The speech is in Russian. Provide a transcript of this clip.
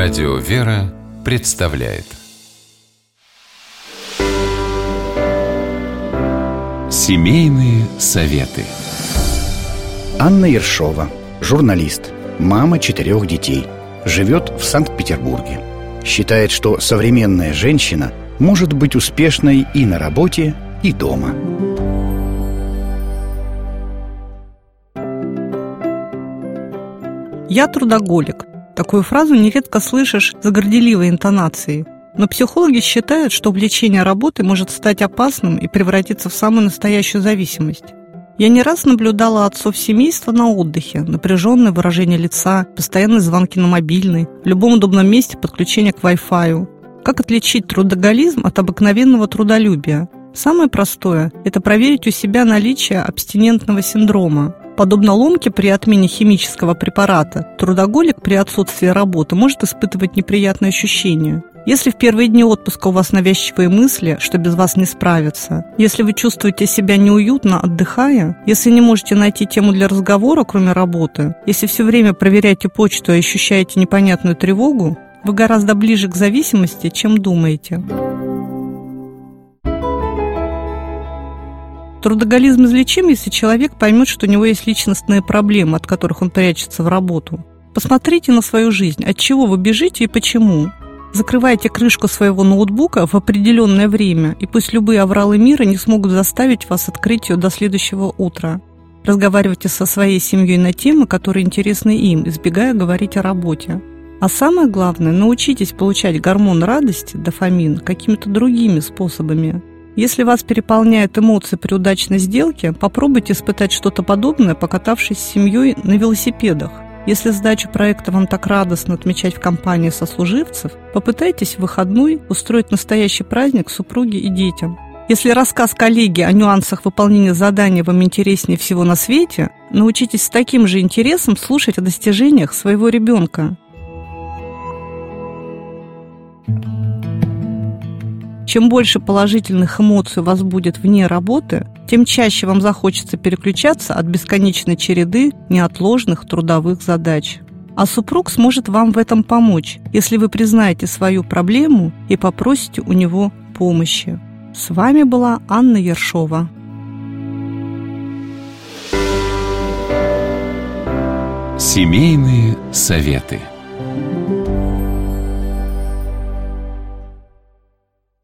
Радио «Вера» представляет Семейные советы Анна Ершова, журналист, мама четырех детей, живет в Санкт-Петербурге. Считает, что современная женщина может быть успешной и на работе, и дома. «Я трудоголик». Такую фразу нередко слышишь за горделивой интонацией. Но психологи считают, что увлечение работой может стать опасным и превратиться в самую настоящую зависимость. Я не раз наблюдала отцов семейства на отдыхе, напряженное выражение лица, постоянные звонки на мобильный, в любом удобном месте подключение к Wi-Fi. Как отличить трудоголизм от обыкновенного трудолюбия? Самое простое – это проверить у себя наличие абстинентного синдрома. Подобно ломке при отмене химического препарата, трудоголик при отсутствии работы может испытывать неприятные ощущения. Если в первые дни отпуска у вас навязчивые мысли, что без вас не справиться, если вы чувствуете себя неуютно, отдыхая, если не можете найти тему для разговора, кроме работы, если все время проверяете почту и ощущаете непонятную тревогу, вы гораздо ближе к зависимости, чем думаете. Трудоголизм излечим, если человек поймет, что у него есть личностные проблемы, от которых он прячется в работу. Посмотрите на свою жизнь, от чего вы бежите и почему. Закрывайте крышку своего ноутбука в определенное время, и пусть любые авралы мира не смогут заставить вас открыть ее до следующего утра. Разговаривайте со своей семьей на темы, которые интересны им, избегая говорить о работе. А самое главное, научитесь получать гормон радости, дофамин, какими-то другими способами. Если вас переполняют эмоции при удачной сделке, попробуйте испытать что-то подобное, покатавшись с семьей на велосипедах. Если сдачу проекта вам так радостно отмечать в компании сослуживцев, попытайтесь в выходной устроить настоящий праздник супруге и детям. Если рассказ коллеги о нюансах выполнения задания вам интереснее всего на свете, научитесь с таким же интересом слушать о достижениях своего ребенка. Чем больше положительных эмоций у вас будет вне работы, тем чаще вам захочется переключаться от бесконечной череды неотложных трудовых задач. А супруг сможет вам в этом помочь, если вы признаете свою проблему и попросите у него помощи. С вами была Анна Ершова. Семейные советы.